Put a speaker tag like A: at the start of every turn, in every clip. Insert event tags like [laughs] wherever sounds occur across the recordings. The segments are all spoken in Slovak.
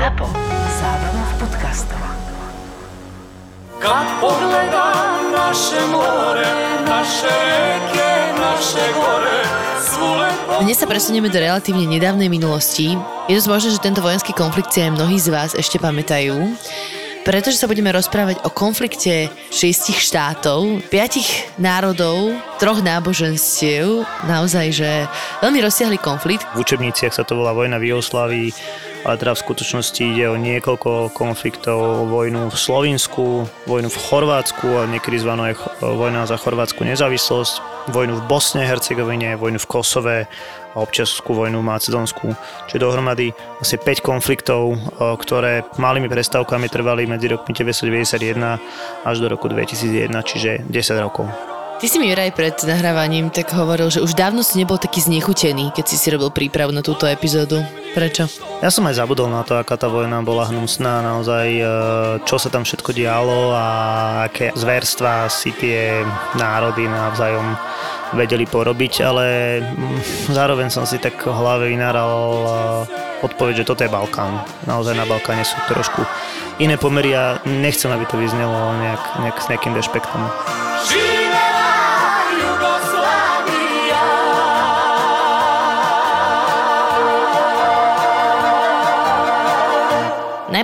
A: ZAPO. Zábrná v podcastov.
B: Kad pogledam naše more, naše reke, naše gore.
C: Dnes sa presunieme do relatívne nedávnej minulosti. Je dosť možné, že tento vojenský konflikt si aj mnohí z vás ešte pamätajú pretože sa budeme rozprávať o konflikte šiestich štátov, piatich národov, troch náboženstiev, naozaj, že veľmi rozsiahly konflikt.
D: V učebniciach sa to volá vojna v Jugoslávii, ale teda v skutočnosti ide o niekoľko konfliktov, vojnu v Slovensku, vojnu v Chorvátsku a niekedy zvaná je vojna za chorvátsku nezávislosť, vojnu v Bosne, Hercegovine, vojnu v Kosove a občasskú vojnu v Macedónsku. Čiže dohromady asi 5 konfliktov, ktoré malými prestávkami trvali medzi rokmi 1991 až do roku 2001, čiže 10 rokov.
C: Ty si mi Juraj pred nahrávaním tak hovoril, že už dávno si nebol taký znechutený, keď si si robil prípravu na túto epizódu. Prečo?
D: Ja som aj zabudol na to, aká tá vojna bola hnusná, naozaj, e, čo sa tam všetko dialo a aké zverstva si tie národy navzájom vedeli porobiť, ale mm, zároveň som si tak v hlave vynáral e, odpoveď, že toto je Balkán. Naozaj na Balkáne sú trošku iné pomery a nechcem, aby to vyznelo nejak, nejak s nejakým dešpektom.
B: Živela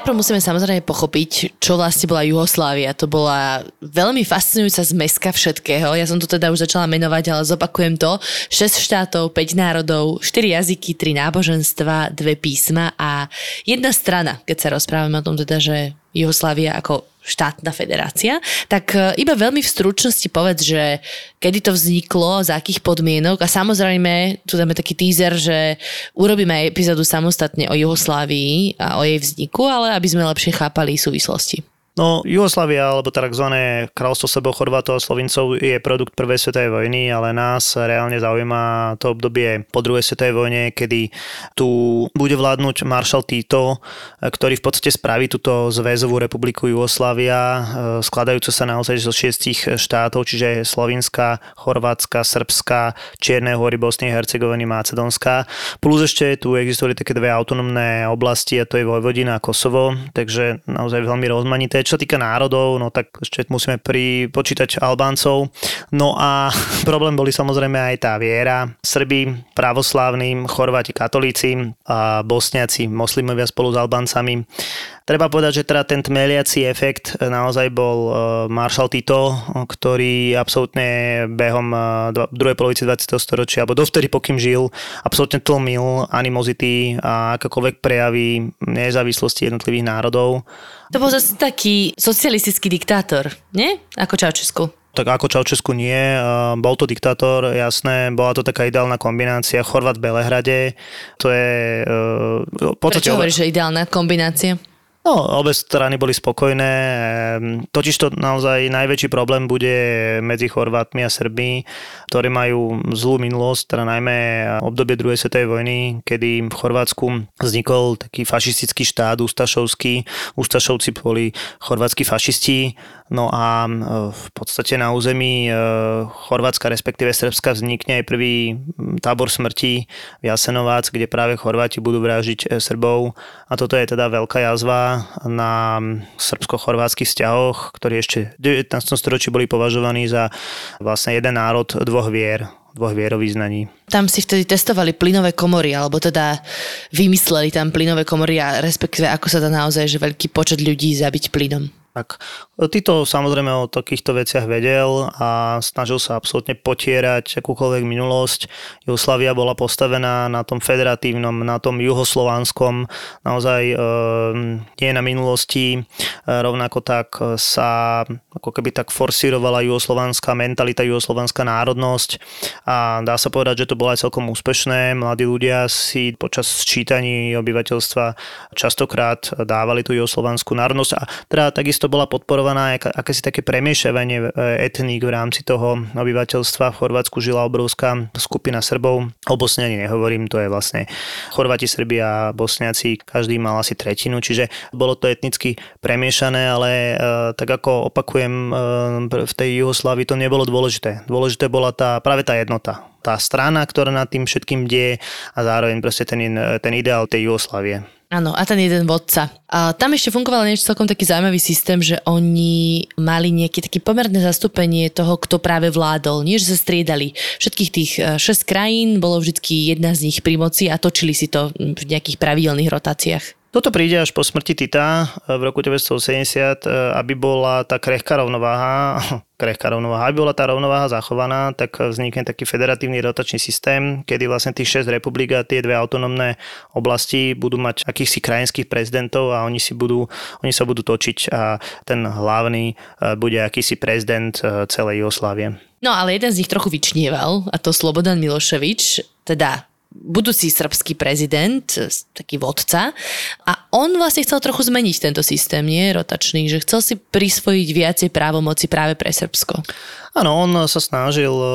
C: Najprv musíme samozrejme pochopiť, čo vlastne bola Juhoslávia. To bola veľmi fascinujúca zmeska všetkého. Ja som to teda už začala menovať, ale zopakujem to. 6 štátov, 5 národov, 4 jazyky, 3 náboženstva, 2 písma a jedna strana, keď sa rozprávame o tom teda, že Juhoslávia ako štátna federácia, tak e, iba veľmi v stručnosti povedz, že kedy to vzniklo, za akých podmienok a samozrejme, tu dáme taký teaser, že urobíme aj epizódu samostatne o Juhoslávii a o jej vzniku, ale aby sme lepšie chápali súvislosti.
D: No, Jugoslavia, alebo tzv. kráľstvo Srbov, Chorvátov a Slovincov je produkt prvej svetovej vojny, ale nás reálne zaujíma to obdobie po druhej svetovej vojne, kedy tu bude vládnuť maršal Tito, ktorý v podstate spraví túto zväzovú republiku Jugoslavia, e, skladajúca sa naozaj zo šiestich štátov, čiže Slovinska, Chorvátska, Srbska, Čierne hory, Bosny, Hercegoviny, Macedónska. Plus ešte tu existovali také dve autonómne oblasti, a to je Vojvodina a Kosovo, takže naozaj veľmi rozmanité čo sa týka národov, no tak ešte musíme pripočítať Albáncov. No a [laughs] problém boli samozrejme aj tá viera. Srbi, pravoslávni, Chorváti, katolíci a Bosniaci, moslimovia spolu s Albáncami. Treba povedať, že teda ten tmeliaci efekt naozaj bol e, Marshall Tito, ktorý absolútne behom e, druhej polovice 20. storočia, alebo dovtedy pokým žil, absolútne tlmil animozity a akékoľvek prejavy nezávislosti jednotlivých národov.
C: To bol zase taký socialistický diktátor, nie? Ako Čaučesku
D: tak ako Čaučesku nie, bol to diktátor, jasné, bola to taká ideálna kombinácia, Chorvat v Belehrade, to je...
C: Uh, Prečo hovoríš, že ideálna kombinácia?
D: No, obe strany boli spokojné. Totiž to naozaj najväčší problém bude medzi Chorvátmi a Srbmi, ktorí majú zlú minulosť, teda najmä obdobie druhej svetovej vojny, kedy v Chorvátsku vznikol taký fašistický štát Ústašovský. Ústašovci boli chorvátsky fašisti, no a v podstate na území Chorvátska, respektíve Srbska vznikne aj prvý tábor smrti v Jasenovác, kde práve Chorváti budú vražiť e, Srbov a toto je teda veľká jazva na srbsko-chorvátskych vzťahoch, ktorí ešte v 19. storočí boli považovaní za vlastne jeden národ dvoch vier dvoch vierovýznaní.
C: Tam si vtedy testovali plynové komory, alebo teda vymysleli tam plynové komory a respektíve ako sa dá naozaj, že veľký počet ľudí zabiť plynom.
D: Tak Tito samozrejme o takýchto veciach vedel a snažil sa absolútne potierať akúkoľvek minulosť. Jugoslavia bola postavená na tom federatívnom, na tom juhoslovanskom, naozaj e, nie na minulosti. E, rovnako tak sa ako keby tak forsírovala juhoslovanská mentalita, juhoslovanská národnosť a dá sa povedať, že to bolo aj celkom úspešné. Mladí ľudia si počas sčítaní obyvateľstva častokrát dávali tú juhoslovanskú národnosť a teda takisto to bola podporovaná akési také premiešavanie e, etník v rámci toho obyvateľstva. V Chorvátsku žila obrovská skupina Srbov. O Bosne ani nehovorím, to je vlastne Chorváti, Srbi a Bosniaci, každý mal asi tretinu, čiže bolo to etnicky premiešané, ale e, tak ako opakujem, e, v tej Juhoslávii to nebolo dôležité. Dôležité bola tá, práve tá jednota tá strana, ktorá nad tým všetkým deje a zároveň proste ten, ten ideál tej Jugoslávie.
C: Áno, a ten jeden vodca. A tam ešte fungoval niečo celkom taký zaujímavý systém, že oni mali nejaké také pomerné zastúpenie toho, kto práve vládol. Nie, že sa striedali. Všetkých tých 6 krajín bolo vždy jedna z nich pri moci a točili si to v nejakých pravidelných rotáciách.
D: Toto príde až po smrti Tita v roku 1970, aby bola tá krehká rovnováha, [laughs] krehká rovnováha, aby bola tá rovnováha zachovaná, tak vznikne taký federatívny rotačný systém, kedy vlastne tých 6 republik a tie dve autonómne oblasti budú mať akýchsi krajinských prezidentov a oni, si budú, oni sa budú točiť a ten hlavný e, bude akýsi prezident celej Jugoslávie.
C: No ale jeden z nich trochu vyčnieval a to Slobodan Miloševič, teda budúci srbský prezident, taký vodca a on vlastne chcel trochu zmeniť tento systém, nie rotačný, že chcel si prisvojiť viacej právomoci práve pre Srbsko.
D: Áno, on sa snažil e,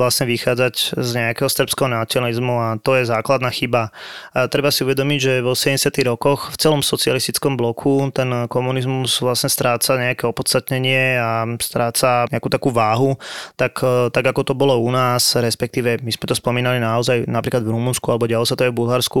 D: vlastne vychádzať z nejakého srbského nacionalizmu a to je základná chyba. A treba si uvedomiť, že vo 70. rokoch v celom socialistickom bloku ten komunizmus vlastne stráca nejaké opodstatnenie a stráca nejakú takú váhu, tak, e, tak ako to bolo u nás, respektíve my sme to spomínali naozaj napríklad v Rumunsku alebo ďalej sa to aj v Bulharsku,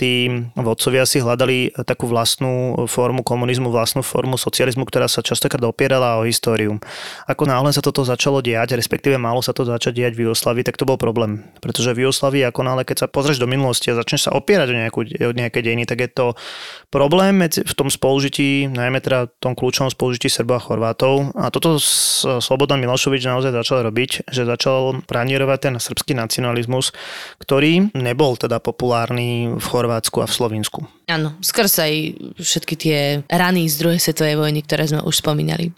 D: tí vodcovia si hľadali takú vlastnú formu komunizmu, vlastnú formu socializmu, ktorá sa častokrát opierala o históriu. Ako náhle sa toto začalo diať, respektíve malo sa to začať diať v Jugoslavii, tak to bol problém. Pretože v Jugoslavii, ako náhle, keď sa pozrieš do minulosti a začneš sa opierať o, nejakú, o nejaké dejiny, tak je to problém v tom spolužití, najmä teda v tom kľúčovom spolužití Srbov a Chorvátov. A toto Slobodan Milošovič naozaj začal robiť, že začal pranierovať ten srbský nacionalizmus, ktorý nebol teda populárny v Chorvátsku a v Slovensku.
C: Áno, skrz aj všetky tie rany z druhej svetovej vojny, ktoré sme už spomínali.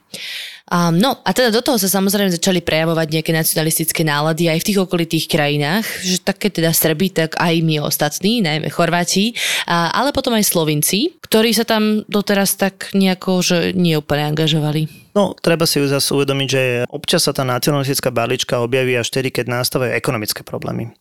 C: Um, no a teda do toho sa samozrejme začali prejavovať nejaké nacionalistické nálady aj v tých okolitých krajinách, že také teda Srby, tak aj my ostatní, najmä Chorváti, a, ale potom aj Slovinci, ktorí sa tam doteraz tak nejako, že nie úplne angažovali.
D: No, treba si zase uvedomiť, že občas sa tá nacionalistická balíčka objaví až vtedy, keď nastávajú ekonomické problémy.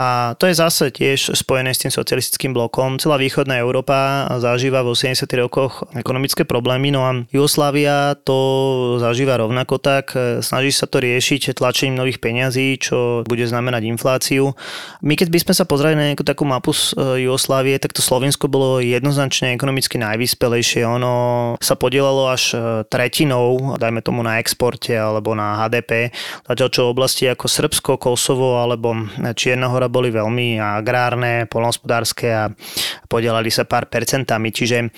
D: A to je zase tiež spojené s tým socialistickým blokom. Celá východná Európa zažíva vo 70. rokoch ekonomické problémy, no a Jugoslávia to zažíva rovnako tak. Snaží sa to riešiť tlačením nových peňazí, čo bude znamenať infláciu. My keď by sme sa pozreli na nejakú takú mapu z e, Jugoslávie, tak to Slovensko bolo jednoznačne ekonomicky najvyspelejšie. Ono sa podielalo až e, tretinou dajme tomu na exporte alebo na HDP, zatiaľ čo oblasti ako Srbsko, Kosovo alebo Čierna hora boli veľmi agrárne, polnohospodárske a podielali sa pár percentami. Čiže e,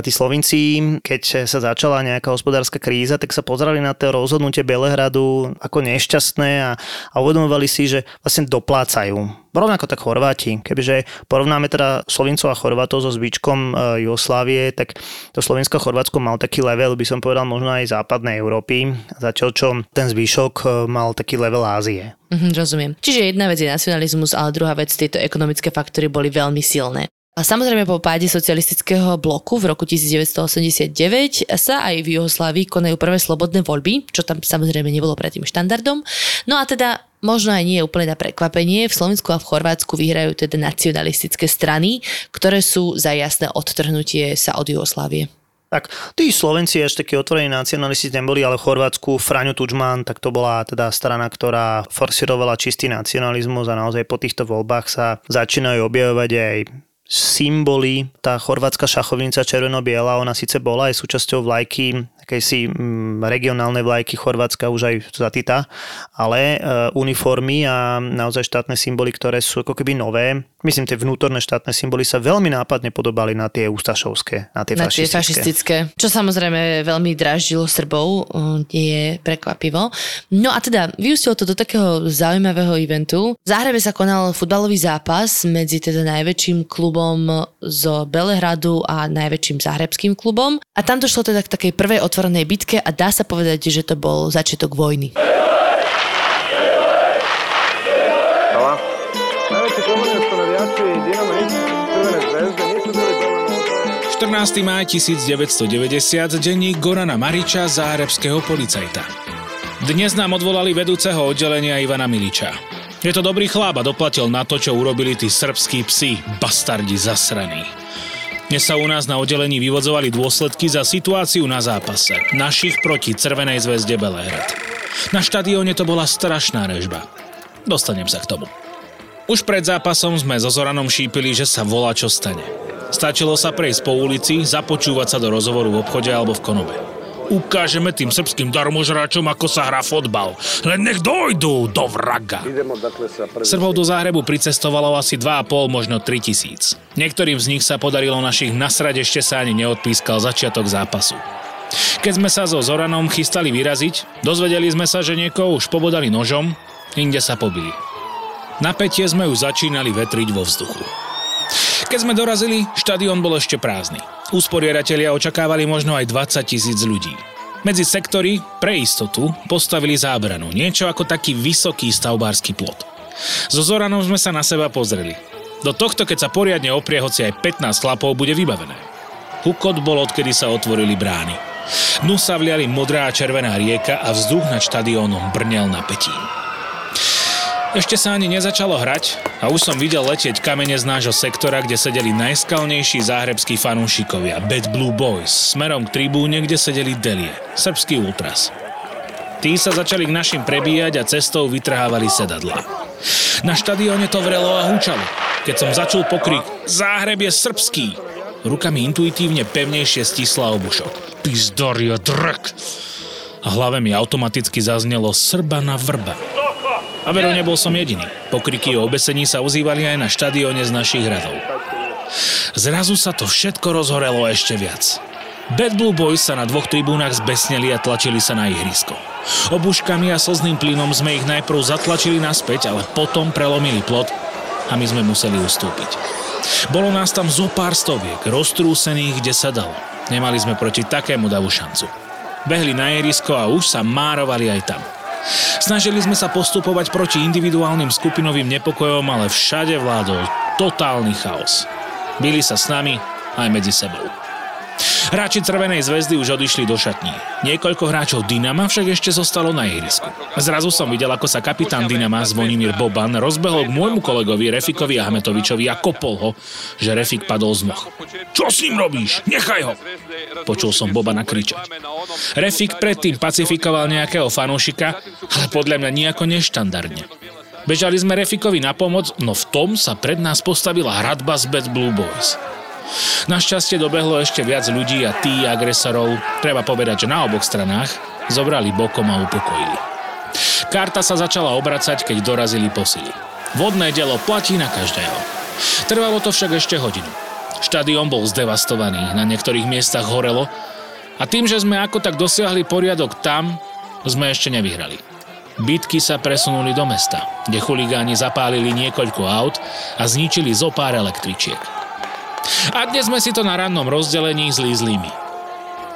D: tí Slovinci, keď sa začala nejaká hospodárska kríza, tak sa pozerali na to rozhodnutie Belehradu ako nešťastné a, a uvedomovali si, že vlastne doplácajú Rovnako tak Chorváti. Kebyže porovnáme teda Slovincov a Chorvátov so zvyčkom e, Jugoslávie, tak to Slovensko a Chorvátsko mal taký level, by som povedal, možno aj západnej Európy, zatiaľ čo ten zvyšok e, mal taký level Ázie.
C: Mhm, rozumiem. Čiže jedna vec je nacionalizmus, ale druhá vec, tieto ekonomické faktory boli veľmi silné. A samozrejme po páde socialistického bloku v roku 1989 sa aj v Juhoslávii konajú prvé slobodné voľby, čo tam samozrejme nebolo predtým štandardom. No a teda možno aj nie je úplne na prekvapenie, v Slovensku a v Chorvátsku vyhrajú teda nacionalistické strany, ktoré sú za jasné odtrhnutie sa od Juhoslávie.
D: Tak, tí Slovenci až takí otvorení nacionalisti neboli, ale v Chorvátsku Fraňo Tudžman, tak to bola teda strana, ktorá forsirovala čistý nacionalizmus a naozaj po týchto voľbách sa začínajú objavovať aj symboly. Tá chorvátska šachovnica červeno-biela, ona síce bola aj súčasťou vlajky akejsi mm, regionálnej vlajky Chorvátska už aj za Tita, ale e, uniformy a naozaj štátne symboly, ktoré sú ako keby nové, myslím, tie vnútorné štátne symboly sa veľmi nápadne podobali na tie ústašovské, na tie
C: na
D: fašistické.
C: Tie fašistické. Čo samozrejme veľmi draždilo Srbov, je prekvapivo. No a teda vyústilo to do takého zaujímavého eventu. V Záhrebe sa konal futbalový zápas medzi teda najväčším klubom z Belehradu a najväčším záhrebským klubom. A tam došlo teda k takej prvej otvorenej otvorenej bitke a dá sa povedať, že to bol začiatok vojny.
E: 14. maj 1990, denník Gorana Mariča, záhrebského policajta. Dnes nám odvolali vedúceho oddelenia Ivana Miliča. Je to dobrý chlap a doplatil na to, čo urobili tí srbskí psi, bastardi zasraní. Dnes sa u nás na oddelení vyvodzovali dôsledky za situáciu na zápase. Našich proti Crvenej zväzde Belehrad. Na štadióne to bola strašná režba. Dostanem sa k tomu. Už pred zápasom sme so Zoranom šípili, že sa volá čo stane. Stačilo sa prejsť po ulici, započúvať sa do rozhovoru v obchode alebo v konobe. Ukážeme tým srbským darmožráčom, ako sa hrá fotbal. Len nech dojdú do vraga. Srbov do Záhrebu pricestovalo asi 2,5, možno 3 tisíc. Niektorým z nich sa podarilo našich nasrať, ešte sa ani neodpískal začiatok zápasu. Keď sme sa so Zoranom chystali vyraziť, dozvedeli sme sa, že niekoho už pobodali nožom, inde sa pobili. Napätie sme už začínali vetriť vo vzduchu. Keď sme dorazili, štadión bol ešte prázdny. Usporiadatelia očakávali možno aj 20 tisíc ľudí. Medzi sektory pre istotu postavili zábranu, niečo ako taký vysoký stavbársky plot. So Zoranom sme sa na seba pozreli. Do tohto, keď sa poriadne oprie, hoci aj 15 chlapov, bude vybavené. Hukot bol, odkedy sa otvorili brány. Dnu sa vliali modrá a červená rieka a vzduch nad štadiónom brnel napätím. Ešte sa ani nezačalo hrať a už som videl letieť kamene z nášho sektora, kde sedeli najskalnejší záhrebskí fanúšikovia, Bad Blue Boys, smerom k tribúne, kde sedeli Delie, srbský ultras. Tí sa začali k našim prebíjať a cestou vytrhávali sedadla. Na štadióne to vrelo a húčalo. Keď som začul pokrik Záhreb je srbský, ruka mi intuitívne pevnejšie stisla obušok. Pizdorio drk! A hlave mi automaticky zaznelo Srba na vrba. A veru nebol som jediný. Pokriky o obesení sa ozývali aj na štadióne z našich hradov. Zrazu sa to všetko rozhorelo ešte viac. Bad Blue Boys sa na dvoch tribúnach zbesneli a tlačili sa na ihrisko. Obuškami a slzným plynom sme ich najprv zatlačili naspäť, ale potom prelomili plot a my sme museli ustúpiť. Bolo nás tam zo pár stoviek, roztrúsených, kde sa dalo. Nemali sme proti takému davu šancu. Behli na ihrisko a už sa márovali aj tam. Snažili sme sa postupovať proti individuálnym skupinovým nepokojom, ale všade vládol totálny chaos. Byli sa s nami aj medzi sebou. Hráči Červenej zväzdy už odišli do šatní. Niekoľko hráčov Dynama však ešte zostalo na ihrisku. Zrazu som videl, ako sa kapitán Dynama Zvonimír Boban rozbehol k môjmu kolegovi Refikovi Ahmetovičovi a kopol ho, že Refik padol z moh. Čo s ním robíš? Nechaj ho! Počul som Bobana kričať. Refik predtým pacifikoval nejakého fanúšika, ale podľa mňa nejako neštandardne. Bežali sme Refikovi na pomoc, no v tom sa pred nás postavila hradba z Bad Blue Boys. Našťastie dobehlo ešte viac ľudí a tí agresorov, treba povedať, že na oboch stranách, zobrali bokom a upokojili. Karta sa začala obracať, keď dorazili posily. Vodné delo platí na každého. Trvalo to však ešte hodinu. Štadión bol zdevastovaný, na niektorých miestach horelo a tým, že sme ako tak dosiahli poriadok tam, sme ešte nevyhrali. Bitky sa presunuli do mesta, kde chuligáni zapálili niekoľko aut a zničili zo pár električiek. A dnes sme si to na rannom rozdelení zlí zlými.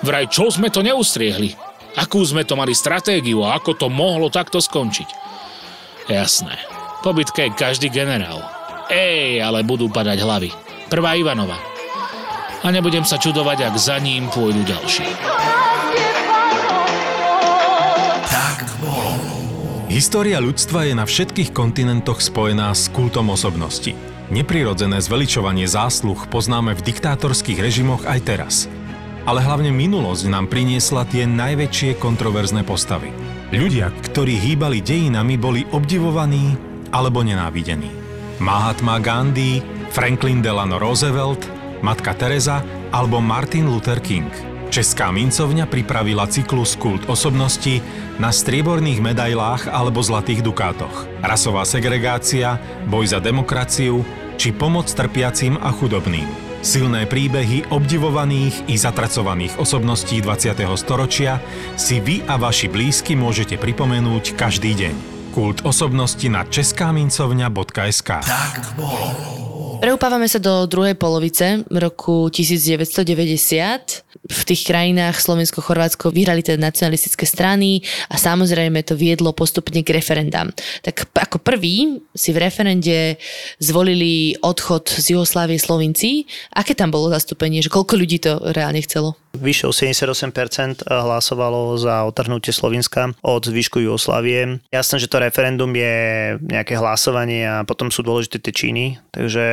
E: Vraj čo sme to neustriehli? Akú sme to mali stratégiu a ako to mohlo takto skončiť? Jasné. Po bitke je každý generál. Ej, ale budú padať hlavy. Prvá Ivanova. A nebudem sa čudovať, ak za ním pôjdu ďalší.
F: História ľudstva je na všetkých kontinentoch spojená s kultom osobnosti. Neprirodzené zveličovanie zásluh poznáme v diktátorských režimoch aj teraz. Ale hlavne minulosť nám priniesla tie najväčšie kontroverzné postavy. Ľudia, ktorí hýbali dejinami, boli obdivovaní alebo nenávidení. Mahatma Gandhi, Franklin Delano Roosevelt, Matka Teresa alebo Martin Luther King – Česká mincovňa pripravila cyklus Kult osobnosti na strieborných medailách alebo zlatých dukátoch. Rasová segregácia, boj za demokraciu či pomoc trpiacim a chudobným. Silné príbehy obdivovaných i zatracovaných osobností 20. storočia si vy a vaši blízky môžete pripomenúť každý deň. Kult osobnosti na českámincovňa.sk Tak bolo.
C: Preupávame sa do druhej polovice roku 1990. V tých krajinách Slovensko, Chorvátsko vyhrali teda nacionalistické strany a samozrejme to viedlo postupne k referendám. Tak ako prvý si v referende zvolili odchod z Jugoslávie Slovinci. Aké tam bolo zastúpenie? Že koľko ľudí to reálne chcelo?
D: Vyše 78% hlasovalo za otrhnutie Slovenska od zvyšku Jugoslávie. Jasné, že to referendum je nejaké hlasovanie a potom sú dôležité tie činy. Takže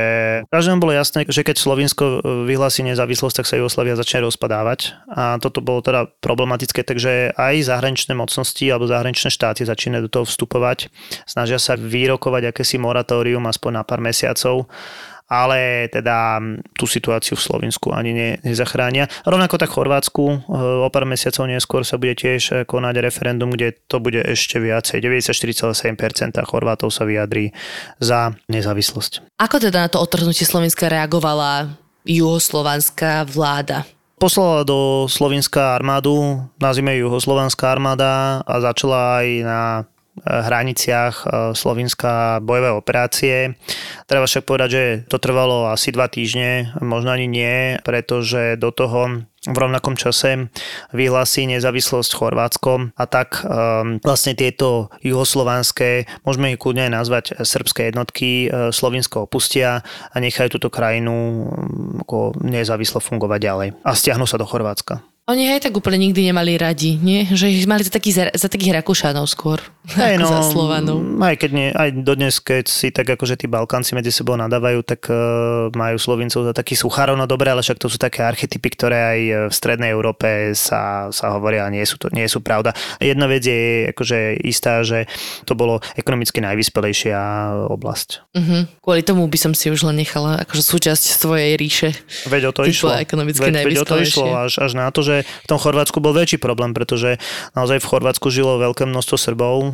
D: každému bolo jasné, že keď Slovensko vyhlási nezávislosť, tak sa Jugoslávia začne rozpadávať. A toto bolo teda problematické, takže aj zahraničné mocnosti alebo zahraničné štáty začínajú do toho vstupovať. Snažia sa vyrokovať akési moratórium aspoň na pár mesiacov ale teda tú situáciu v Slovensku ani ne, nezachránia. Rovnako tak v Chorvátsku e, o pár mesiacov neskôr sa bude tiež e, konať referendum, kde to bude ešte viacej. 94,7% Chorvátov sa vyjadrí za nezávislosť.
C: Ako teda na to otrhnutie Slovenska reagovala juhoslovanská vláda?
D: Poslala do Slovenska armádu, nazvime ju Juhoslovanská armáda a začala aj na hraniciach e, Slovenska bojové operácie. Treba však povedať, že to trvalo asi dva týždne, možno ani nie, pretože do toho v rovnakom čase vyhlási nezávislosť Chorvátsko a tak um, vlastne tieto juhoslovanské, môžeme ich kľudne nazvať srbské jednotky, Slovinsko opustia a nechajú túto krajinu um, ako nezávislo fungovať ďalej a stiahnu sa do Chorvátska.
C: Oni aj tak úplne nikdy nemali radi, nie? Že ich mali za, taký, za, za takých Rakúšanov skôr, [laughs] ako
D: no,
C: za Slovanov.
D: Aj keď nie, aj dodnes, keď si tak akože tí Balkánci medzi sebou nadávajú, tak uh, majú Slovincov za takých suchárov, no dobre, ale však to sú také archetypy, ktoré aj v strednej Európe sa, sa hovoria a nie sú, to, nie sú pravda. Jedna vec je akože istá, že to bolo ekonomicky najvyspelejšia oblasť.
C: Uh-huh. Kvôli tomu by som si už len nechala akože súčasť svojej ríše.
D: Veď o to išlo.
C: Ekonomicky
D: veď, veď o to išlo až, až na to, že v tom Chorvátsku bol väčší problém, pretože naozaj v Chorvátsku žilo veľké množstvo Srbov, e,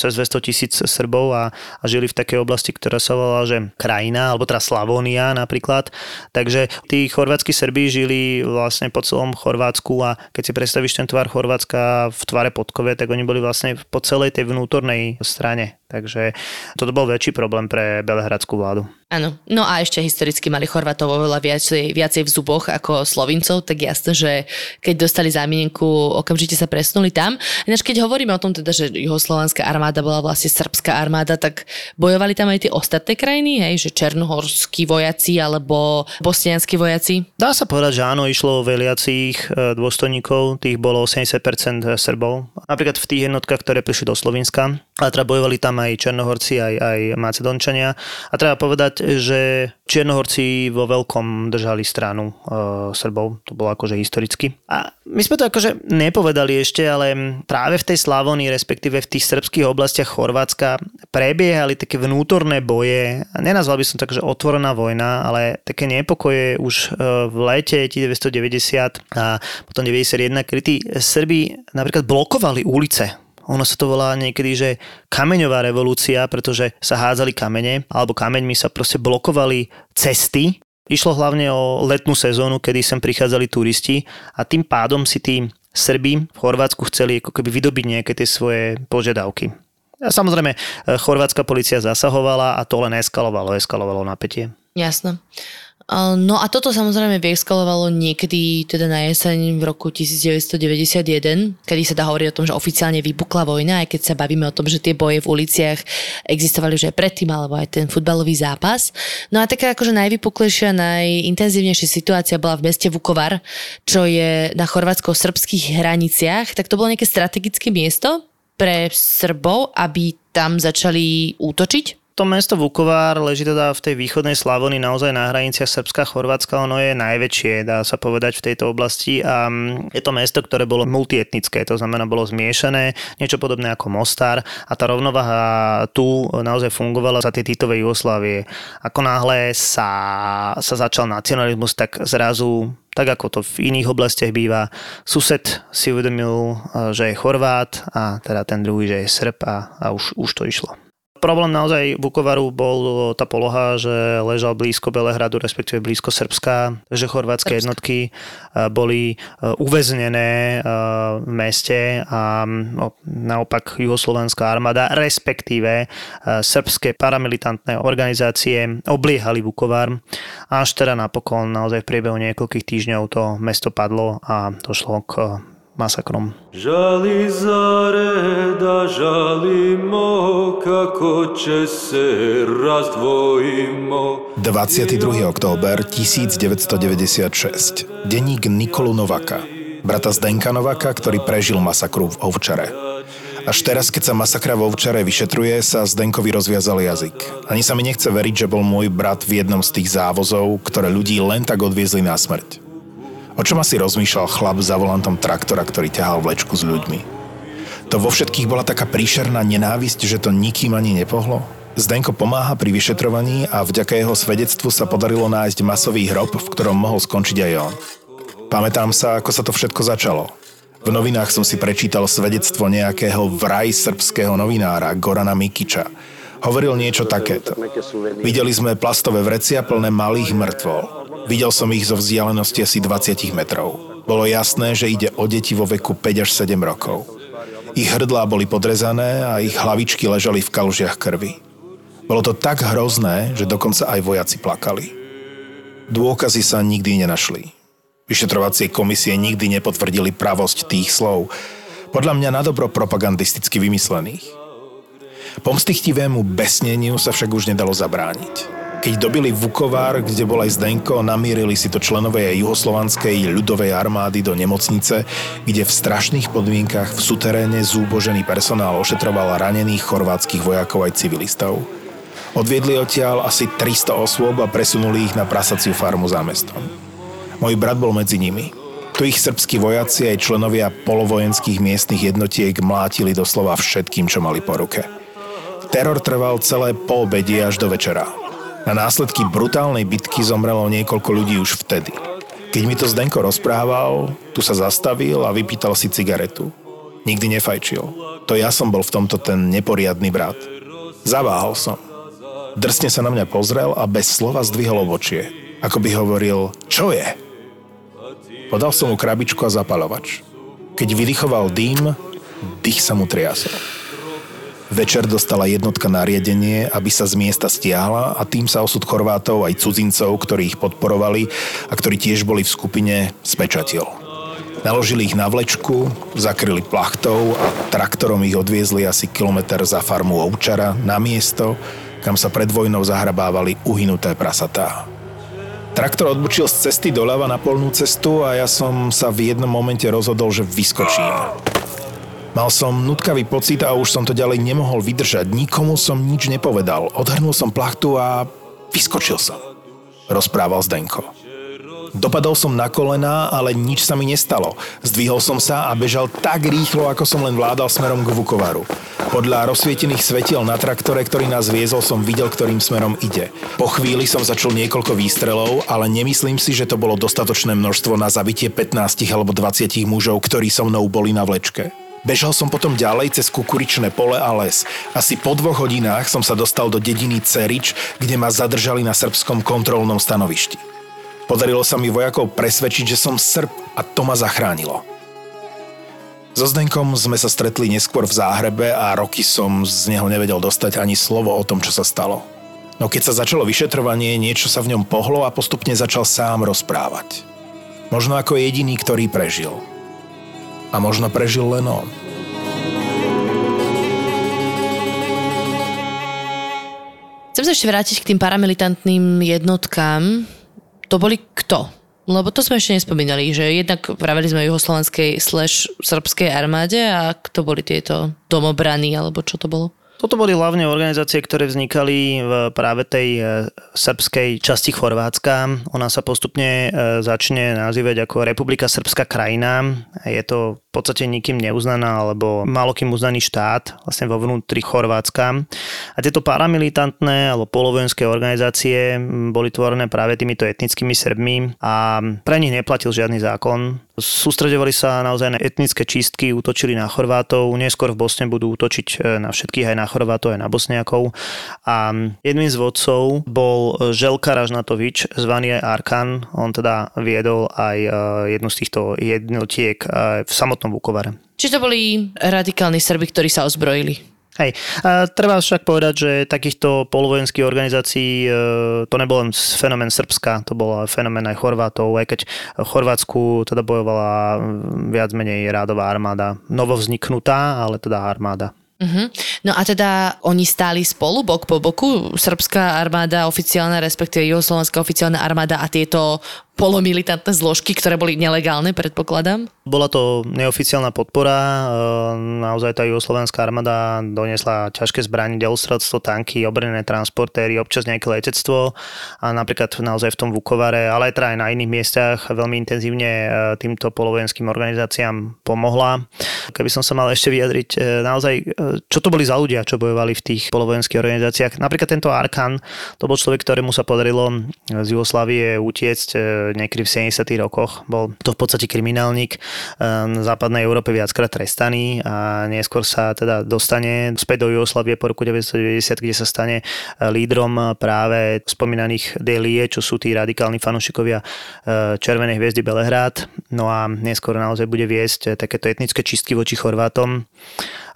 D: cez 200 tisíc Srbov a, a žili v takej oblasti, ktorá sa volala, že krajina, alebo teda Slavónia napríklad. Takže tí chorvátsky Srbi žili vlastne po celom Chorvátsku a keď si predstavíš ten tvar Chorvátska v tvare podkove, tak oni boli vlastne po celej tej vnútornej strane. Takže toto bol väčší problém pre belehradskú vládu.
C: Áno, no a ešte historicky mali Chorvatov oveľa viacej, viacej v zuboch ako Slovincov, tak jasné, že keď dostali zámienku, okamžite sa presunuli tam. Ináč keď hovoríme o tom teda, že juhoslovanská armáda bola vlastne srbská armáda, tak bojovali tam aj tie ostatné krajiny, hej, že černohorskí vojaci alebo bosnianskí vojaci?
D: Dá sa povedať, že áno, išlo o veliacich e, dôstojníkov, tých bolo 80% Srbov. Napríklad v tých jednotkách, ktoré prišli do Slovenska, ale teda bojovali tam aj Černohorci, aj, aj Macedončania. A treba povedať, že Čiernohorci vo veľkom držali stranu uh, Srbov, to bolo akože historicky. A my sme to akože nepovedali ešte, ale práve v tej Slavonii, respektíve v tých srbských oblastiach Chorvátska prebiehali také vnútorné boje. Nenazval by som tak, že otvorená vojna, ale také nepokoje už uh, v lete 1990 a potom 91, kedy tí Srbi napríklad blokovali ulice ono sa to volá niekedy, že kameňová revolúcia, pretože sa hádzali kamene, alebo kameňmi sa proste blokovali cesty. Išlo hlavne o letnú sezónu, kedy sem prichádzali turisti a tým pádom si tí Srbi v Chorvátsku chceli ako keby vydobiť nejaké tie svoje požiadavky. A samozrejme, e, chorvátska policia zasahovala a to len eskalovalo, eskalovalo napätie.
C: Jasné. No a toto samozrejme vyeskalovalo niekedy teda na jeseň v roku 1991, kedy sa dá hovoriť o tom, že oficiálne vypukla vojna, aj keď sa bavíme o tom, že tie boje v uliciach existovali už aj predtým, alebo aj ten futbalový zápas. No a taká akože najvypuklejšia, najintenzívnejšia situácia bola v meste Vukovar, čo je na chorvátsko-srbských hraniciach, tak to bolo nejaké strategické miesto pre Srbov, aby tam začali útočiť
D: to mesto Vukovár leží teda v tej východnej Slavony naozaj na hraniciach Srbska, Chorvátska, ono je najväčšie, dá sa povedať, v tejto oblasti. A mm, je to mesto, ktoré bolo multietnické, to znamená bolo zmiešané, niečo podobné ako Mostar. A tá rovnováha tu naozaj fungovala za tie Titové Jugoslávie. Ako náhle sa, sa začal nacionalizmus, tak zrazu tak ako to v iných oblastiach býva, sused si uvedomil, že je Chorvát a teda ten druhý, že je Srb a, a už, už to išlo problém naozaj Vukovaru bol tá poloha, že ležal blízko Belehradu, respektíve blízko Srbska, že chorvátske jednotky eh, boli eh, uväznené eh, v meste a no, naopak juhoslovenská armáda, respektíve srbské paramilitantné organizácie obliehali Vukovar. Až teda napokon naozaj v priebehu niekoľkých týždňov to mesto padlo a došlo k masakrom. Žali zareda, žalimo, kako će se
G: razdvojimo. 22. október 1996. Deník Nikolu Novaka, brata Zdenka Novaka, ktorý prežil masakru v Ovčare. Až teraz, keď sa masakra v Ovčare vyšetruje, sa Zdenkovi rozviazal jazyk. Ani sa mi nechce veriť, že bol môj brat v jednom z tých závozov, ktoré ľudí len tak odviezli na smrť. O čom asi rozmýšľal chlap za volantom traktora, ktorý ťahal vlečku s ľuďmi? To vo všetkých bola taká príšerná nenávisť, že to nikým ani nepohlo? Zdenko pomáha pri vyšetrovaní a vďaka jeho svedectvu sa podarilo nájsť masový hrob, v ktorom mohol skončiť aj on. Pamätám sa, ako sa to všetko začalo. V novinách som si prečítal svedectvo nejakého vraj srbského novinára Gorana Mikiča. Hovoril niečo takéto. Videli sme plastové vrecia plné malých mŕtvol. Videl som ich zo vzdialenosti asi 20 metrov. Bolo jasné, že ide o deti vo veku 5 až 7 rokov. Ich hrdlá boli podrezané a ich hlavičky ležali v kalužiach krvi. Bolo to tak hrozné, že dokonca aj vojaci plakali. Dôkazy sa nikdy nenašli. Vyšetrovacie komisie nikdy nepotvrdili pravosť tých slov, podľa mňa na dobro propagandisticky vymyslených. Pomstichtivému besneniu sa však už nedalo zabrániť. Keď dobili Vukovár, kde bol aj Zdenko, namierili si to členové juhoslovanskej ľudovej armády do nemocnice, kde v strašných podmienkach v suteréne zúbožený personál ošetroval ranených chorvátskych vojakov aj civilistov. Odviedli odtiaľ asi 300 osôb a presunuli ich na prasaciu farmu za mestom. Môj brat bol medzi nimi. Tu ich srbskí vojaci aj členovia polovojenských miestnych jednotiek mlátili doslova všetkým, čo mali po ruke. Teror trval celé po obede až do večera. Na následky brutálnej bitky zomrelo niekoľko ľudí už vtedy. Keď mi to Zdenko rozprával, tu sa zastavil a vypýtal si cigaretu. Nikdy nefajčil. To ja som bol v tomto ten neporiadny brat. Zaváhal som. Drsne sa na mňa pozrel a bez slova zdvihol obočie. Ako by hovoril, čo je? Podal som mu krabičku a zapalovač. Keď vydychoval dým, dých sa mu triasol. Večer dostala jednotka nariadenie, aby sa z miesta stiahla a tým sa osud Chorvátov aj cudzincov, ktorí ich podporovali a ktorí tiež boli v skupine, spečatil. Naložili ich na vlečku, zakryli plachtou a traktorom ich odviezli asi kilometr za farmu Ovčara na miesto, kam sa pred vojnou zahrabávali uhynuté prasatá. Traktor odbočil z cesty doľava na polnú cestu a ja som sa v jednom momente rozhodol, že vyskočím. Mal som nutkavý pocit a už som to ďalej nemohol vydržať. Nikomu som nič nepovedal. Odhrnul som plachtu a vyskočil som. Rozprával Zdenko. Dopadol som na kolena, ale nič sa mi nestalo. Zdvihol som sa a bežal tak rýchlo, ako som len vládal smerom k Vukovaru. Podľa rozsvietených svetiel na traktore, ktorý nás viezol, som videl, ktorým smerom ide. Po chvíli som začul niekoľko výstrelov, ale nemyslím si, že to bolo dostatočné množstvo na zabitie 15 alebo 20 mužov, ktorí so mnou boli na vlečke. Bežal som potom ďalej cez kukuričné pole a les. Asi po dvoch hodinách som sa dostal do dediny Cerič, kde ma zadržali na srbskom kontrolnom stanovišti. Podarilo sa mi vojakov presvedčiť, že som Srb a to ma zachránilo. So Zdenkom sme sa stretli neskôr v Záhrebe a roky som z neho nevedel dostať ani slovo o tom, čo sa stalo. No keď sa začalo vyšetrovanie, niečo sa v ňom pohlo a postupne začal sám rozprávať. Možno ako jediný, ktorý prežil. A možno prežil len on.
C: Chcem sa ešte vrátiť k tým paramilitantným jednotkám, to boli kto? Lebo to sme ešte nespomínali, že jednak pravili sme juhoslovanskej slash srbskej armáde a kto boli tieto domobrany, alebo čo to bolo?
D: Toto boli hlavne organizácie, ktoré vznikali v práve tej e, srbskej časti Chorvátska. Ona sa postupne e, začne nazývať ako Republika Srbská krajina. Je to v podstate nikým neuznaná alebo malokým uznaný štát vlastne vo vnútri Chorvátska. A tieto paramilitantné alebo polovojenské organizácie boli tvorené práve týmito etnickými Srbmi a pre nich neplatil žiadny zákon. Sústredovali sa naozaj na etnické čistky, útočili na Chorvátov, neskôr v Bosne budú útočiť e, na všetkých, aj na Chorvátov, aj na Bosniakov. A jedným z vodcov bol Želka Ražnatovič, zvaný aj Arkan. On teda viedol aj e, jednu z týchto jednotiek e, v samotnom Vukovare.
C: Čiže to boli radikálni Srby, ktorí sa ozbrojili.
D: Hej, a treba však povedať, že takýchto polovojenských organizácií e, to nebol len fenomén Srbska, to bol fenomén aj Chorvátov, aj keď v Chorvátsku teda bojovala viac menej rádová armáda, novovzniknutá, ale teda armáda.
C: Uh-huh. No a teda oni stáli spolu bok po boku, srbská armáda oficiálna, respektíve juhoslovenská oficiálna armáda a tieto polomilitantné zložky, ktoré boli nelegálne, predpokladám?
D: Bola to neoficiálna podpora, e, naozaj tá jugoslovanská armáda donesla ťažké zbranie, delostredstvo, tanky, obrnené transportéry, občas nejaké letectvo a napríklad naozaj v tom Vukovare, ale aj teda aj na iných miestach veľmi intenzívne e, týmto polovojenským organizáciám pomohla. Keby som sa mal ešte vyjadriť, e, naozaj, čo to boli za ľudia, čo bojovali v tých polovojenských organizáciách. Napríklad tento Arkan, to bol človek, ktorému sa podarilo z Jugoslávie utiecť niekedy v 70. rokoch. Bol to v podstate kriminálnik, v západnej Európe viackrát trestaný a neskôr sa teda dostane späť do Jugoslavie po roku 1990, kde sa stane lídrom práve spomínaných Delie, čo sú tí radikálni fanúšikovia e, Červenej hviezdy Belehrad. No a neskôr naozaj bude viesť takéto etnické čistky voči Chorvátom.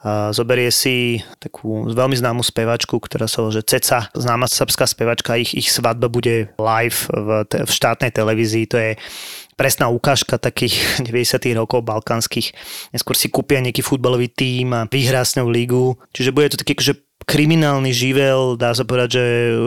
D: Zoberie si takú veľmi známu spevačku, ktorá sa volá, že Ceca, známa srbská spevačka, ich, ich svadba bude live v, v štátnej televízii. To je presná ukážka takých [laughs] 90. rokov balkánskych. Neskôr si kúpia nejaký futbalový tím a vyhrá s ňou lígu. Čiže bude to taký akože kriminálny živel, dá sa povedať, že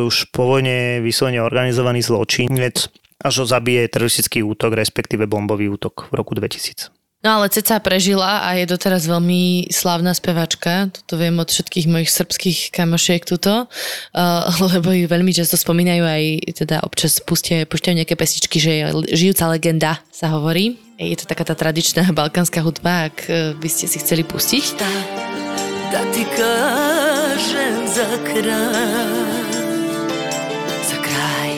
D: už po vojne vyslovene organizovaný zločinec až ho zabije teroristický útok, respektíve bombový útok v roku 2000.
C: No ale Ceca prežila a je doteraz veľmi slávna spevačka. Toto viem od všetkých mojich srbských kamošiek tuto, uh, lebo ju veľmi často spomínajú aj teda občas pustia, pušťajú nejaké pesničky, že je žijúca legenda sa hovorí. Je to taká tá tradičná [laughs] balkánska hudba, ak uh, by ste si chceli pustiť.
B: Da, da ti kažem za kraj, za kraj.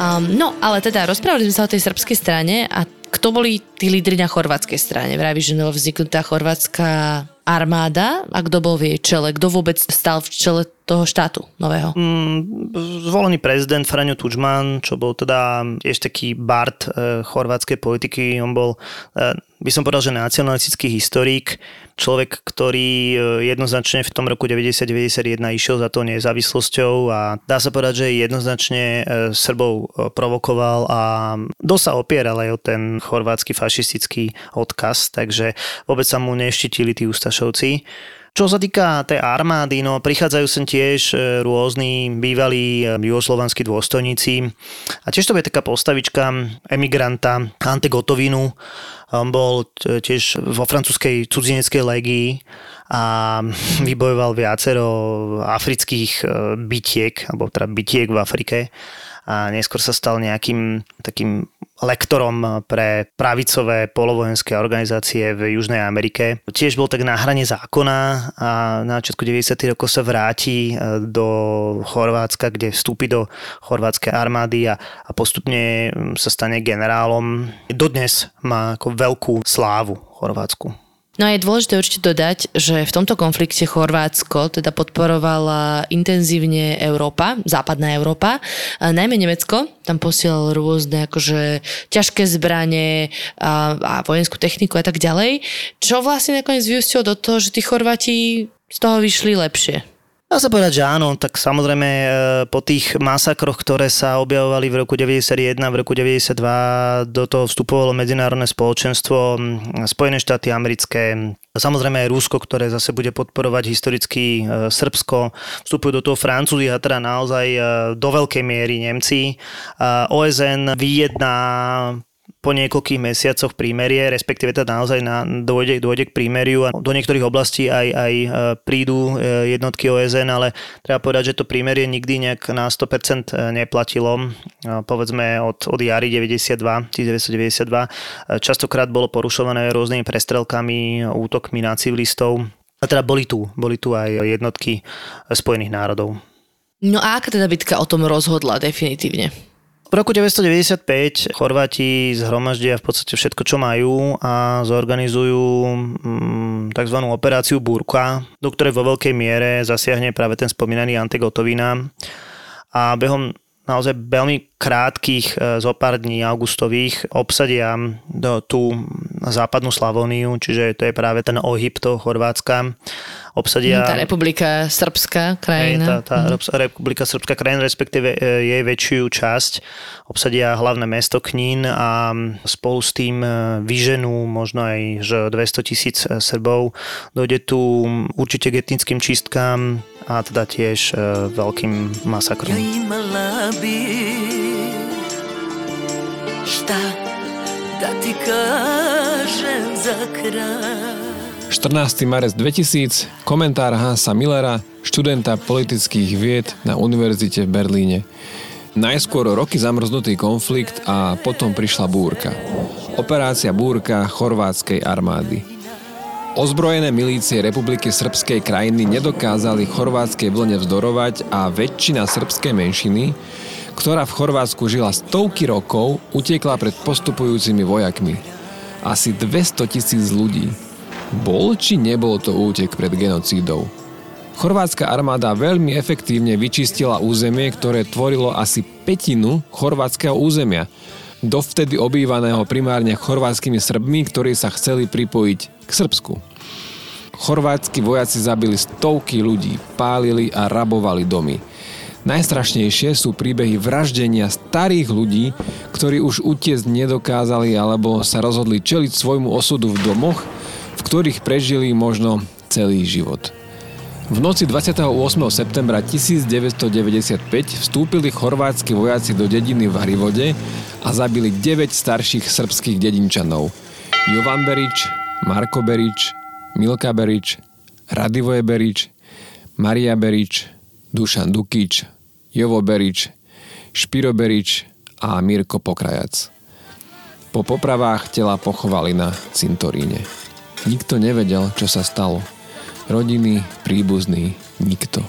C: Um, no, ale teda rozprávali sme sa o tej srbskej strane a kto boli tí lídry na chorvátskej strane? Vraví, že vzniknutá chorvátska armáda a kto bol v jej čele? Kto vôbec stal v čele toho štátu nového?
D: Mm, zvolený prezident Franjo Tudžman, čo bol teda ešte taký bard e, chorvátskej politiky. On bol, e, by som povedal, že nacionalistický historik, človek, ktorý e, jednoznačne v tom roku 90-91 išiel za to nezávislosťou a dá sa povedať, že jednoznačne Srbov provokoval a dosť sa opieral aj o ten chorvátsky fašistický odkaz, takže vôbec sa mu neštítili tí ústašovci. Čo sa týka tej armády, no prichádzajú sem tiež rôzni bývalí jugoslovanskí dôstojníci. A tiež to je taká postavička emigranta Ante Gotovinu, on bol tiež vo francúzskej cudzineckej legii a [laughs] vybojoval viacero afrických e, bytiek, alebo teda bytiek v Afrike a neskôr sa stal nejakým takým lektorom pre pravicové polovojenské organizácie v Južnej Amerike. Tiež bol tak na hrane zákona a na začiatku 90. rokov sa vráti e, do Chorvátska, kde vstúpi do chorvátskej armády a, a postupne sa stane generálom. Dodnes má ako veľkú slávu Chorvátsku.
C: No a je dôležité určite dodať, že v tomto konflikte Chorvátsko teda podporovala intenzívne Európa, západná Európa, a najmä Nemecko, tam posielal rôzne akože ťažké zbranie a, a vojenskú techniku a tak ďalej, čo vlastne nakoniec vyústilo do toho, že tí Chorváti z toho vyšli lepšie.
D: Dá sa povedať, že áno, tak samozrejme e, po tých masakroch, ktoré sa objavovali v roku 91, v roku 92, do toho vstupovalo medzinárodné spoločenstvo, Spojené štáty americké, Samozrejme aj Rusko, ktoré zase bude podporovať historicky e, Srbsko, vstupujú do toho Francúzi a teda naozaj e, do veľkej miery Nemci. OSN vyjedná po niekoľkých mesiacoch prímerie, respektíve teda naozaj na, dôjde, dôjde k prímeriu a do niektorých oblastí aj, aj e, prídu e, jednotky OSN, ale treba povedať, že to prímerie nikdy nejak na 100% e, neplatilo. Povedzme od, od jary 92, 1992. Častokrát bolo porušované rôznymi prestrelkami, útokmi na civilistov. A teda boli tu, boli tu aj jednotky Spojených národov.
C: No a aká teda bitka o tom rozhodla definitívne?
D: V roku 1995 Chorváti zhromaždia v podstate všetko, čo majú a zorganizujú mm, tzv. operáciu Burka, do ktorej vo veľkej miere zasiahne práve ten spomínaný Antegotovina. A behom naozaj veľmi krátkých e, zo pár dní augustových obsadia tú západnú Slavóniu, čiže to je práve ten ohyb toho Chorvátska obsadia...
C: Tá republika Srbská krajina.
D: Hej, tá, tá mm. republika Srbská krajina, respektíve e, jej väčšiu časť obsadia hlavné mesto Knín a spolu s tým e, vyženú možno aj že 200 tisíc e, Srbov. Dojde tu určite k etnickým čistkám a teda tiež veľkým masakrom.
B: Šta da ti kažem za kraj
H: 14. marec 2000, komentár Hansa Millera, študenta politických vied na univerzite v Berlíne. Najskôr roky zamrznutý konflikt a potom prišla búrka. Operácia búrka chorvátskej armády. Ozbrojené milície Republiky Srbskej krajiny nedokázali chorvátskej vlne vzdorovať a väčšina srbskej menšiny, ktorá v Chorvátsku žila stovky rokov, utiekla pred postupujúcimi vojakmi. Asi 200 tisíc ľudí. Bol či nebol to útek pred genocídou? Chorvátska armáda veľmi efektívne vyčistila územie, ktoré tvorilo asi petinu chorvátskeho územia, dovtedy obývaného primárne chorvátskymi Srbmi, ktorí sa chceli pripojiť k Srbsku. Chorvátsky vojaci zabili stovky ľudí, pálili a rabovali domy. Najstrašnejšie sú príbehy vraždenia starých ľudí, ktorí už utiecť nedokázali alebo sa rozhodli čeliť svojmu osudu v domoch, ktorých prežili možno celý život. V noci 28. septembra 1995 vstúpili chorvátsky vojaci do dediny v Harivode a zabili 9 starších srbských dedinčanov. Jovan Berič, Marko Berič, Milka Berič, Radivoje Berič, Maria Berič, Dušan Dukič, Jovo Berič, Špiro Berič a Mirko Pokrajac. Po popravách tela pochovali na cintoríne. Nikto nevedel, čo sa stalo – Rodiny, príbuzní, nikto.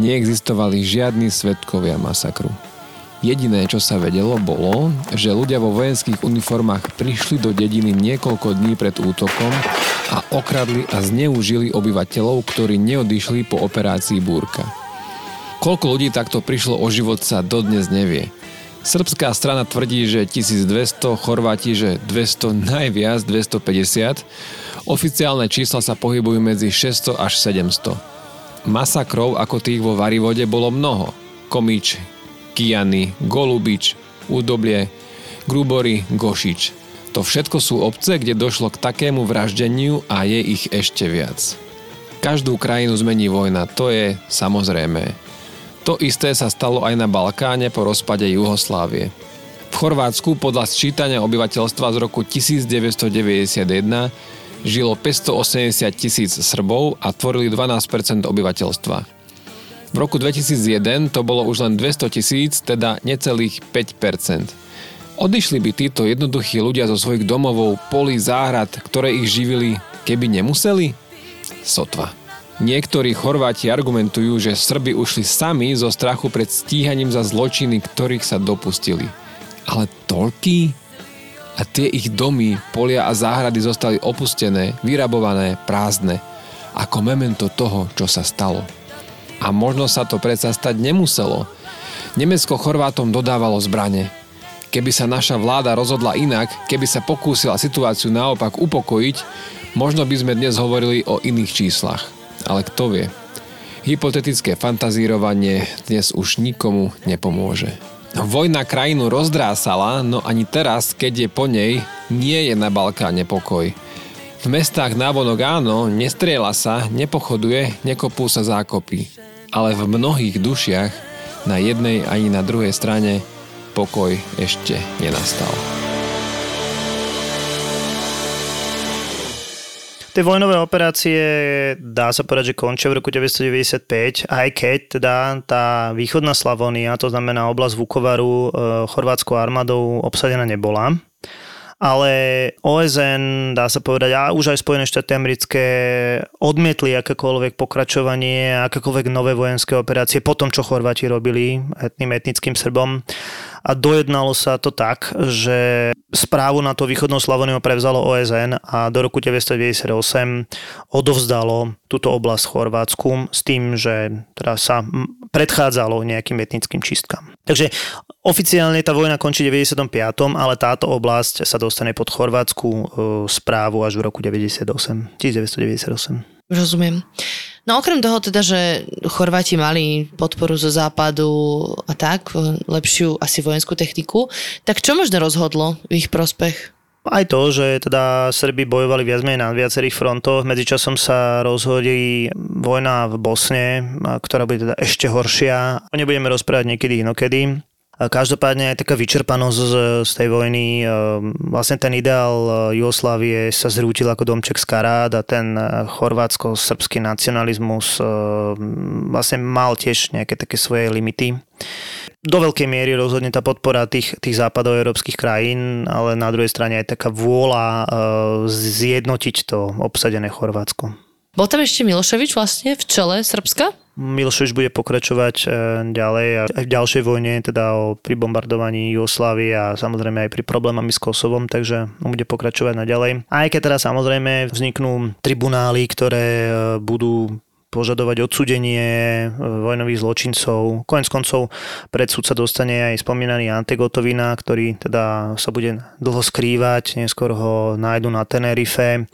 H: Neexistovali žiadni svetkovia masakru. Jediné, čo sa vedelo, bolo, že ľudia vo vojenských uniformách prišli do dediny niekoľko dní pred útokom a okradli a zneužili obyvateľov, ktorí neodišli po operácii Búrka. Koľko ľudí takto prišlo o život sa dodnes nevie. Srbská strana tvrdí, že 1200, Chorváti, že 200, najviac 250. Oficiálne čísla sa pohybujú medzi 600 až 700. Masakrov ako tých vo Varivode bolo mnoho. Komič, Kiany, Golubič, Udoblie, Grubory, Gošič. To všetko sú obce, kde došlo k takému vraždeniu a je ich ešte viac. Každú krajinu zmení vojna, to je samozrejme. To isté sa stalo aj na Balkáne po rozpade Juhoslávie. V Chorvátsku podľa sčítania obyvateľstva z roku 1991 žilo 580 tisíc Srbov a tvorili 12% obyvateľstva. V roku 2001 to bolo už len 200 tisíc, teda necelých 5%. Odišli by títo jednoduchí ľudia zo svojich domovov, polí, záhrad, ktoré ich živili, keby nemuseli? Sotva. Niektorí Chorváti argumentujú, že Srby ušli sami zo strachu pred stíhaním za zločiny, ktorých sa dopustili. Ale toľký? A tie ich domy, polia a záhrady zostali opustené, vyrabované, prázdne. Ako memento toho, čo sa stalo. A možno sa to predsa stať nemuselo. Nemecko Chorvátom dodávalo zbrane. Keby sa naša vláda rozhodla inak, keby sa pokúsila situáciu naopak upokojiť, možno by sme dnes hovorili o iných číslach ale kto vie. Hypotetické fantazírovanie dnes už nikomu nepomôže. Vojna krajinu rozdrásala, no ani teraz, keď je po nej, nie je na Balkáne pokoj. V mestách návonok áno, nestriela sa, nepochoduje, nekopú sa zákopy. Ale v mnohých dušiach, na jednej ani na druhej strane, pokoj ešte nenastal.
D: Tie vojnové operácie dá sa povedať, že končia v roku 1995, aj keď teda tá východná Slavonia, to znamená oblasť Vukovaru, e, chorvátskou armádou obsadená nebola ale OSN, dá sa povedať, a už aj Spojené štáty americké odmietli akékoľvek pokračovanie, akékoľvek nové vojenské operácie po tom, čo Chorváti robili etným etnickým Srbom a dojednalo sa to tak, že správu na to východnou Slavoniu prevzalo OSN a do roku 1998 odovzdalo túto oblasť Chorvátsku s tým, že teda sa predchádzalo nejakým etnickým čistkám. Takže oficiálne tá vojna končí v 95., ale táto oblasť sa dostane pod chorvátsku e, správu až v roku 98, 1998.
C: Rozumiem. No okrem toho teda, že Chorváti mali podporu zo západu a tak, lepšiu asi vojenskú techniku, tak čo možno rozhodlo v ich prospech?
D: Aj to, že teda Srby bojovali viac menej na viacerých frontoch. Medzičasom sa rozhodí vojna v Bosne, ktorá bude teda ešte horšia. O nebudeme rozprávať niekedy inokedy. Každopádne aj taká vyčerpanosť z, z tej vojny, vlastne ten ideál Jugoslávie sa zrútil ako domček z karát a ten chorvátsko-srbský nacionalizmus vlastne mal tiež nejaké také svoje limity. Do veľkej miery rozhodne tá podpora tých, tých západoeurópskych krajín, ale na druhej strane aj taká vôľa zjednotiť to obsadené Chorvátsko.
C: Bol tam ešte Miloševič vlastne v čele Srbska?
D: Miloševič bude pokračovať e, ďalej a aj v ďalšej vojne, teda o, pri bombardovaní Jugoslávy a samozrejme aj pri problémami s Kosovom, takže on bude pokračovať naďalej. Aj keď teda samozrejme vzniknú tribunály, ktoré e, budú požadovať odsudenie e, vojnových zločincov. Konec koncov pred súd sa dostane aj spomínaný Antegotovina, ktorý teda sa bude dlho skrývať, neskôr ho nájdu na Tenerife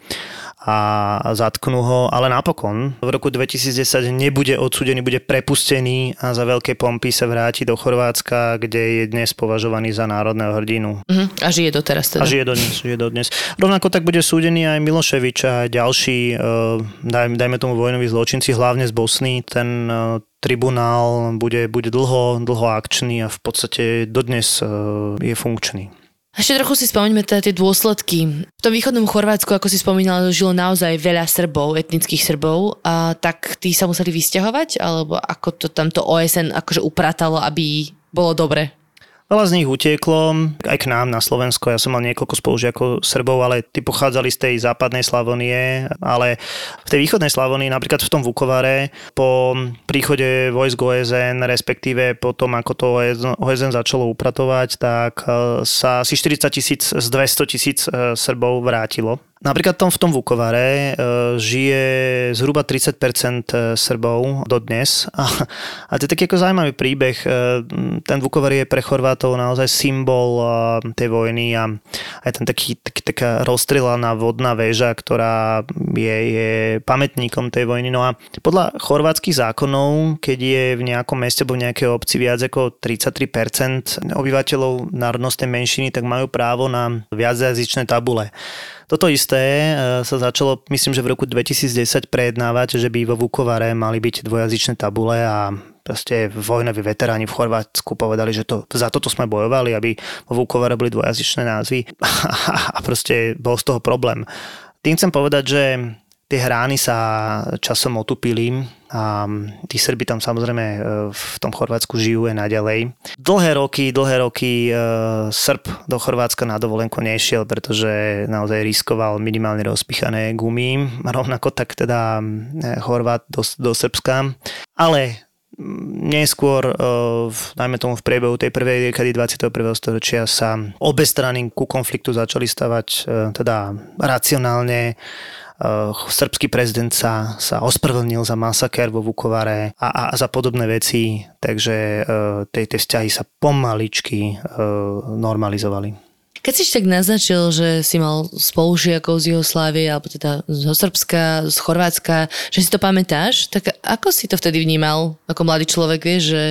D: a zatknú ho, ale napokon v roku 2010 nebude odsudený, bude prepustený a za veľké pompy sa vráti do Chorvátska, kde je dnes považovaný za národného hrdinu.
C: Uh-huh. A žije doteraz teda.
D: A žije dodnes, žije dodnes. Rovnako tak bude súdený aj Miloševič a ďalší, uh, daj, dajme tomu vojnoví zločinci, hlavne z Bosny. Ten uh, tribunál bude, bude dlho, dlho akčný a v podstate dodnes uh, je funkčný.
C: Ešte trochu si spomeňme teda tie dôsledky. V tom východnom Chorvátsku, ako si spomínala, žilo naozaj veľa Srbov, etnických Srbov, a tak tí sa museli vysťahovať, alebo ako to tamto OSN akože upratalo, aby bolo dobre
D: Veľa z nich utieklo aj k nám na Slovensko. Ja som mal niekoľko spolužiakov Srbov, ale tí pochádzali z tej západnej Slavonie, ale v tej východnej Slavonii, napríklad v tom Vukovare, po príchode vojsk OSN, respektíve po tom, ako to OSN začalo upratovať, tak e, sa asi 40 tisíc z 200 tisíc e, Srbov vrátilo Napríklad tom, v tom Vukovare e, žije zhruba 30% e, Srbov dodnes [laughs] a, a to je taký ako zaujímavý príbeh. E, ten Vukovar je pre Chorvátov naozaj symbol tej vojny a aj ten taký, taký taká rozstrelaná vodná väža, ktorá je, je pamätníkom tej vojny. No a podľa chorvátskych zákonov, keď je v nejakom meste alebo v nejakej obci viac ako 33% obyvateľov národnostnej menšiny, tak majú právo na viacjazyčné tabule. Toto isté e, sa začalo, myslím, že v roku 2010 prejednávať, že by vo Vukovare mali byť dvojazyčné tabule a proste vojnoví veteráni v Chorvátsku povedali, že to, za toto sme bojovali, aby vo Vukovare boli dvojazyčné názvy [laughs] a proste bol z toho problém. Tým chcem povedať, že tie hrány sa časom otupili a tí Srby tam samozrejme e, v tom Chorvátsku žijú aj naďalej. Dlhé roky, dlhé roky e, Srb do Chorvátska na dovolenku nešiel, pretože naozaj riskoval minimálne rozpichané gumy. Rovnako tak teda e, Chorvát do, do Srbska. Ale neskôr, najmä tomu v priebehu tej prvej dekady 21. storočia sa obe strany ku konfliktu začali stavať teda racionálne srbský prezident sa, sa ospravedlnil za masaker vo Vukovare a, a za podobné veci, takže eh, tej, tie vzťahy sa pomaličky eh, normalizovali.
C: Keď si tak naznačil, že si mal spolužiakov z Jugoslávie, alebo teda zo Srbska, z Chorvátska, že si to pamätáš, tak ako si to vtedy vnímal ako mladý človek, vieš, že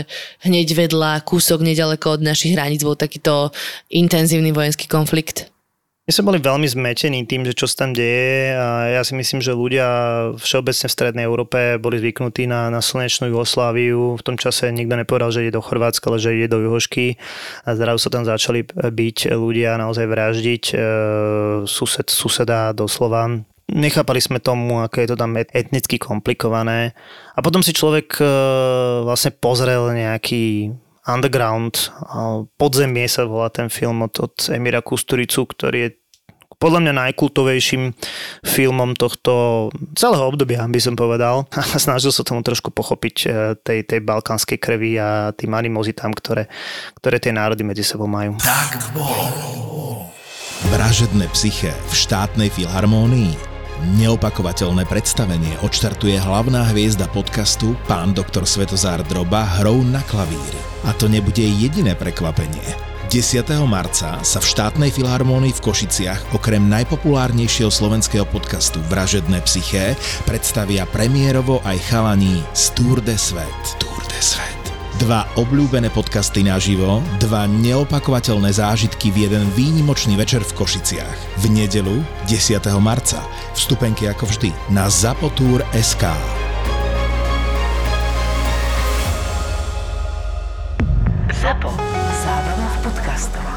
C: hneď vedľa kúsok nedaleko od našich hraníc bol takýto intenzívny vojenský konflikt?
D: My sme boli veľmi zmetení tým, že čo sa tam deje a ja si myslím, že ľudia všeobecne v Strednej Európe boli zvyknutí na, na slnečnú Jugosláviu. V tom čase nikto nepovedal, že ide do Chorvátska, ale že ide do Juhošky a zrazu sa tam začali byť ľudia, naozaj vraždiť e, sused, suseda doslova. Nechápali sme tomu, aké je to tam etnicky komplikované. A potom si človek e, vlastne pozrel nejaký Underground, Podzemie sa volá ten film od, od Emira Kusturicu, ktorý je podľa mňa najkultovejším filmom tohto celého obdobia, by som povedal. [laughs] A snažil sa tomu trošku pochopiť e, tej, tej balkánskej krvi a tým animozitám, ktoré, ktoré tie národy medzi sebou majú. Tak bolo.
I: Vražedné psyché v štátnej filharmónii Neopakovateľné predstavenie odštartuje hlavná hviezda podcastu pán doktor Svetozár Droba hrou na klavíri. A to nebude jediné prekvapenie. 10. marca sa v štátnej filharmónii v Košiciach okrem najpopulárnejšieho slovenského podcastu Vražedné psyché predstavia premiérovo aj chalaní z Tour de Svet. Tour de Svet. Dva obľúbené podcasty naživo, dva neopakovateľné zážitky v jeden výnimočný večer v Košiciach. V nedelu 10. marca. Vstupenky ako vždy na SK.
A: Zapo.
C: Zábrná v podcastov.